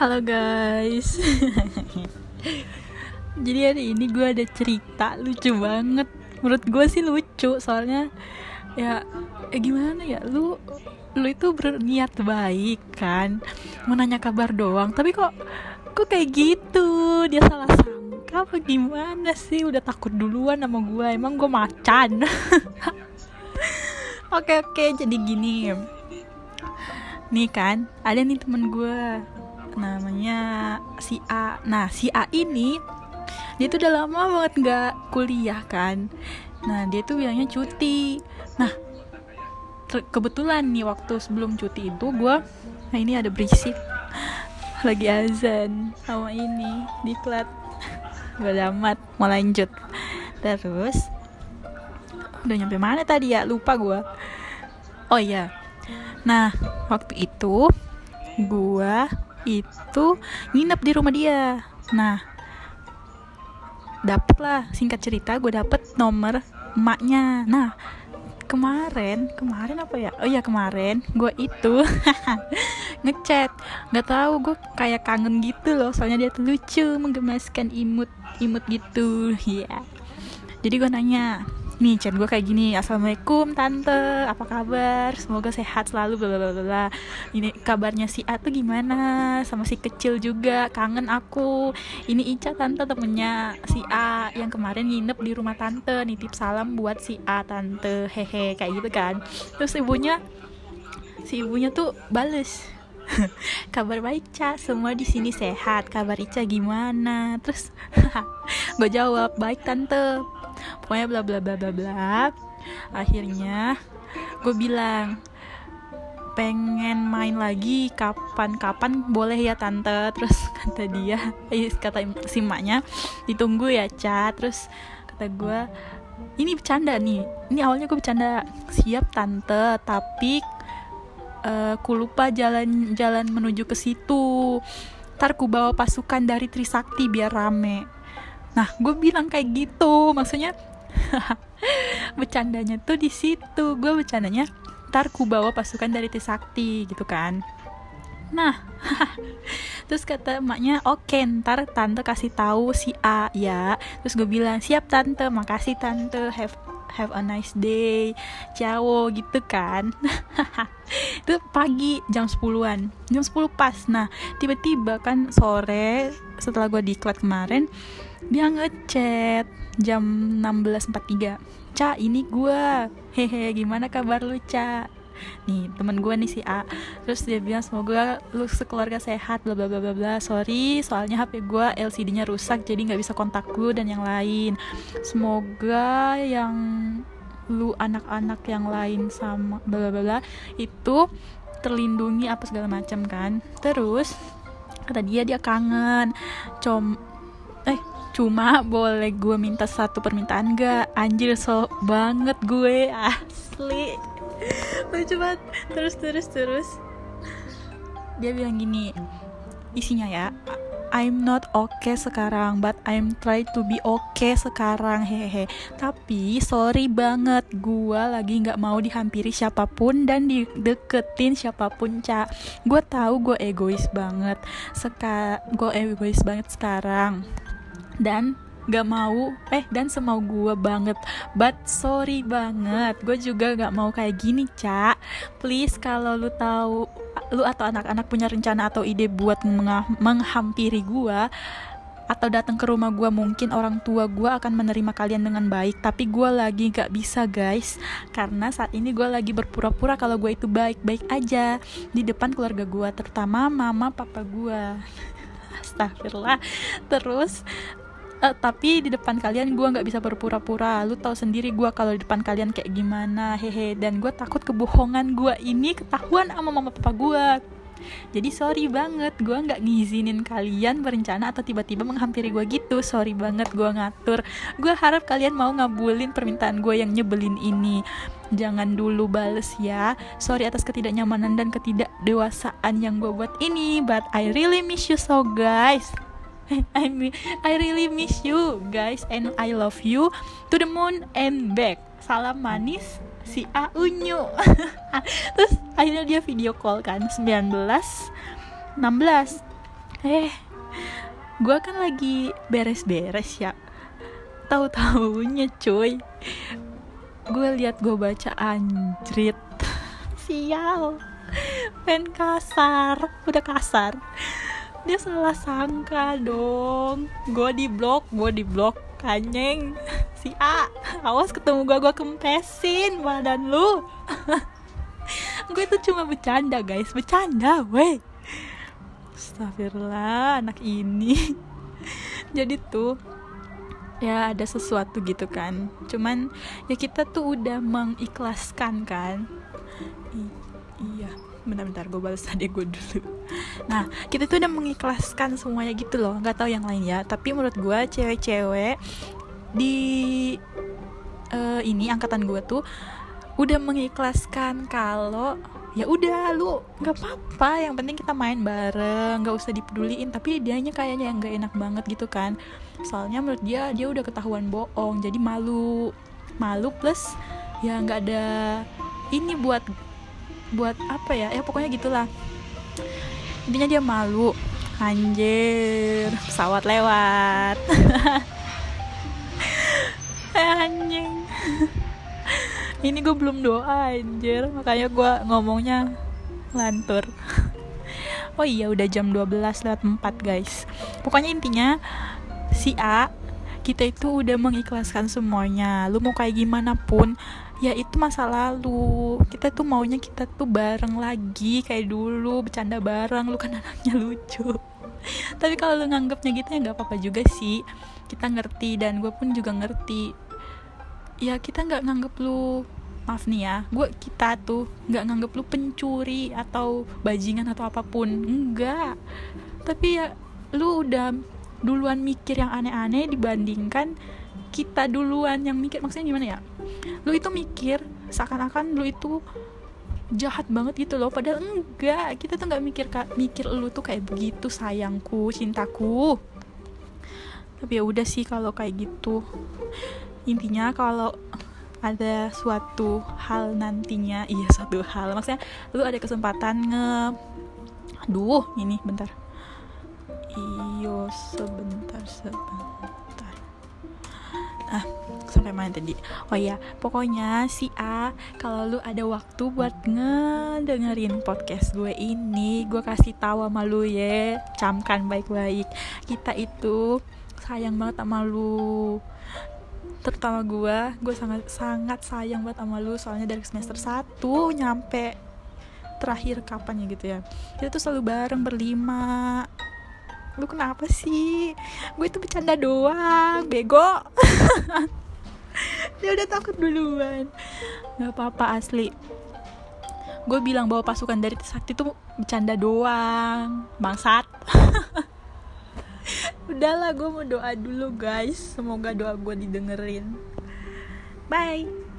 Halo guys. Jadi hari ini gue ada cerita lucu banget. Menurut gue sih lucu Soalnya ya, ya gimana ya? Lu lu itu berniat baik kan? Mau nanya kabar doang. Tapi kok kok kayak gitu? Dia salah sangka apa gimana sih? Udah takut duluan sama gue Emang gue macan. Oke oke. Jadi gini. Nih kan ada nih temen gue namanya si A. Nah si A ini dia tuh udah lama banget nggak kuliah kan. Nah dia tuh bilangnya cuti. Nah kebetulan nih waktu sebelum cuti itu gue nah ini ada berisik lagi azan sama ini diklat. Gak amat mau lanjut. Terus udah nyampe mana tadi ya? Lupa gue oh iya. Nah waktu itu gue itu nginep di rumah dia. Nah dapet lah singkat cerita gue dapet nomor emaknya. Nah kemarin kemarin apa ya? Oh iya kemarin gue itu ngechat. Nggak tahu gue kayak kangen gitu loh soalnya dia tuh lucu menggemaskan imut imut gitu. Ya yeah. jadi gue nanya nih chat gue kayak gini assalamualaikum tante apa kabar? Semoga sehat selalu bla bla bla. Ini kabarnya si A tuh gimana? Sama si kecil juga kangen aku. Ini Ica tante temennya si A yang kemarin nginep di rumah tante. Nitip salam buat si A tante. Hehe kayak gitu kan. Terus ibunya si ibunya tuh bales kabar baik Ca. Semua di sini sehat. Kabar Ica gimana? Terus gue jawab. Baik tante. Pokoknya bla bla bla bla bla. Akhirnya gue bilang pengen main lagi. Kapan-kapan boleh ya tante? Terus kata dia eh, kata si maknya ditunggu ya Ca. Terus kata gue ini bercanda nih. Ini awalnya gue bercanda. Siap tante. Tapi uh, ku lupa jalan-jalan menuju ke situ. Ntar ku bawa pasukan dari Trisakti biar rame. Nah gue bilang kayak gitu. Maksudnya bercandanya tuh di situ. Gue bercandanya ntar ku bawa pasukan dari Trisakti gitu kan. Nah terus kata emaknya oke okay, ntar tante kasih tahu si A ya. Terus gue bilang siap tante. Makasih tante. Have have a nice day ciao gitu kan. Itu pagi jam 10-an jam 10 pas. Nah tiba-tiba kan sore setelah gue diklat kemarin dia ngechat jam 16.43 Ca ini gue hehe gimana kabar lu Ca nih temen gue nih si A. Terus dia bilang semoga lu sekeluarga sehat bla bla bla bla bla. Sorry soalnya HP gue LCD-nya rusak jadi nggak bisa kontak lu dan yang lain. Semoga yang lu anak-anak yang lain sama bla bla bla itu terlindungi apa segala macam kan. Terus kata dia dia kangen. Com eh cuma boleh gue minta satu permintaan gak anjir so banget gue asli. Lucu banget. Terus terus terus. Dia bilang gini isinya ya I'm not okay sekarang but I'm try to be okay sekarang. Hehe. Tapi sorry banget gua lagi nggak mau dihampiri siapa pun dan dideketin siapa pun cak gue tahu gue egois banget seka gue egois banget sekarang dan gak mau eh dan semau gue banget. But sorry banget gue juga gak mau kayak gini cak. Please kalau lu tahu lu atau anak-anak punya rencana atau ide buat menghampiri gue atau datang ke rumah gue mungkin orang tua gue akan menerima kalian dengan baik. Tapi gue lagi gak bisa guys. Karena saat ini gue lagi berpura-pura kalau gue itu baik-baik aja. Di depan keluarga gue terutama mama papa gue astagfirullah. Terus uh, tapi di depan kalian gue nggak bisa berpura-pura. Lu tahu sendiri gue kalau di depan kalian kayak gimana. Hehe dan gue takut kebohongan gue ini ketahuan sama mama papa gue jadi sorry banget gue nggak ngizinin kalian berencana atau tiba-tiba menghampiri gue gitu. Sorry banget gue ngatur. Gue harap kalian mau ngabulin permintaan gue yang nyebelin ini. Jangan dulu bales ya. Sorry atas ketidaknyamanan dan ketidakdewasaan yang gue buat ini but I really miss you so guys I I really miss you guys and I love you. To the moon and back. Salam manis si A Unyu. Terus akhirnya dia video call kan 19 16 eh gue kan lagi beres-beres ya. Tahu taunya cuy. Gue lihat gue baca anjrit. Sial. Pen kasar. Udah kasar dia salah sangka dong. Gue di blok gue di blok kanyeng si A awas ketemu gue gue kempesin badan lu. Gue itu cuma bercanda guys. Bercanda weh. Astagfirullah anak ini. Jadi tuh ya ada sesuatu gitu kan. Cuman ya kita tuh udah mengikhlaskan kan. I iya bentar-bentar gue balas tadi gue dulu. Nah kita tuh udah mengikhlaskan semuanya gitu loh. Nggak tahu yang lain ya tapi menurut gue cewek-cewek di uh, ini angkatan gue tuh udah mengikhlaskan kalau ya udah lu nggak apa-apa. Yang penting kita main bareng nggak usah dipeduliin. Tapi dianya kayaknya yang nggak enak banget gitu kan. Soalnya menurut dia dia udah ketahuan bohong. Jadi malu malu plus ya nggak ada ini buat buat apa ya? Ya pokoknya gitulah. Intinya dia malu. Anjir pesawat lewat. Anjing. Ini gue belum doa anjir. Makanya gue ngomongnya lantur. Oh iya udah jam 12 lewat 4 guys. Pokoknya intinya si A kita itu udah mengikhlaskan semuanya. Lu mau kayak gimana pun ya itu masa lalu. Kita tuh maunya kita tuh bareng lagi kayak dulu bercanda bareng. Lu kan anaknya lucu. Tapi kalau lu nganggapnya gitu ya nggak apa-apa juga sih. Kita ngerti dan gue pun juga ngerti. Ya kita nggak nganggep lu maaf nih ya gue kita tuh nggak nganggep lu pencuri atau bajingan atau apa pun. Enggak tapi ya lu udah duluan mikir yang aneh-aneh dibandingkan kita duluan yang mikir. Maksudnya gimana ya? Lu itu mikir seakan-akan lu itu jahat banget gitu loh. Padahal enggak. Kita tuh nggak mikir mikir lu tuh kayak begitu sayangku cintaku. Tapi ya udah sih kalau kayak gitu. Intinya kalau ada suatu hal nantinya iya suatu hal. Maksudnya lu ada kesempatan nge aduh ini bentar iyo sebentar sebentar. Ah sampai mana tadi? Oh ya pokoknya si A kalau lu ada waktu buat ngedengerin podcast gue ini gue kasih tahu sama lu ya. Camkan baik-baik. Kita itu sayang banget sama lu. Terutama gue gue sangat sangat sayang banget sama lu soalnya dari semester 1 nyampe terakhir kapan ya gitu ya. Kita tuh selalu bareng berlima lu kenapa sih? Gue itu bercanda doang bego. Dia udah takut duluan. Nggak apa-apa asli. Gue bilang bahwa pasukan dari sakti tuh bercanda doang bangsat. Udahlah gue mau doa dulu guys. Semoga doa gue didengerin. Bye